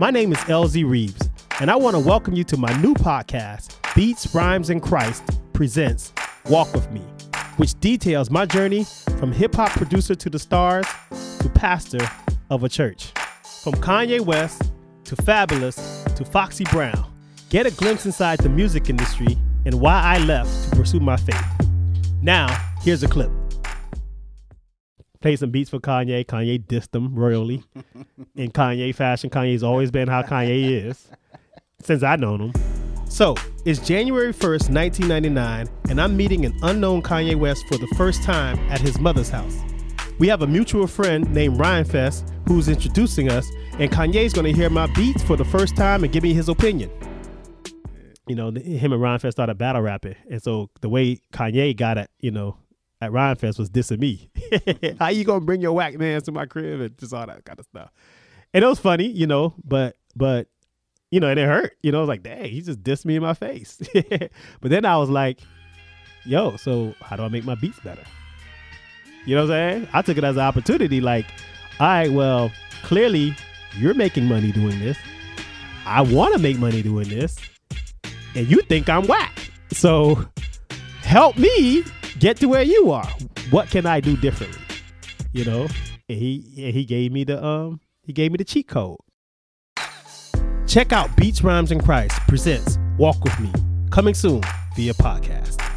My name is LZ Reeves, and I want to welcome you to my new podcast, Beats, Rhymes, and Christ presents Walk With Me, which details my journey from hip hop producer to the stars to pastor of a church. From Kanye West to Fabolous to Foxy Brown, get a glimpse inside the music industry and why I left to pursue my faith. Now, here's a clip. Play some beats for Kanye. Kanye dissed him royally. In Kanye fashion, Kanye's always been how Kanye is since I've known him. So, it's January 1st, 1999, and I'm meeting an unknown Kanye West for the first time at his mother's house. We have a mutual friend named Ryan Fest who's introducing us, and Kanye's going to hear my beats for the first time and give me his opinion. You know, him and Ryan Fest started battle rapping, and so the way Kanye got it, you know, at Ryan Fest was dissing me. How you gonna bring your whack man to my crib and just all that kind of stuff? And it was funny, you know, but but you know, and it hurt. You know, I was like, dang, he just dissed me in my face. but then I was like, yo, so how do I make my beats better? You know what I'm saying? I took it as an opportunity, like, all right, well, clearly you're making money doing this. I want to make money doing this. And you think I'm whack. So help me get to where you are. What can I do differently? You know? And he and he gave me the um he gave me the cheat code. Check out Beats Rhymes and Christ presents Walk With Me, coming soon via podcast.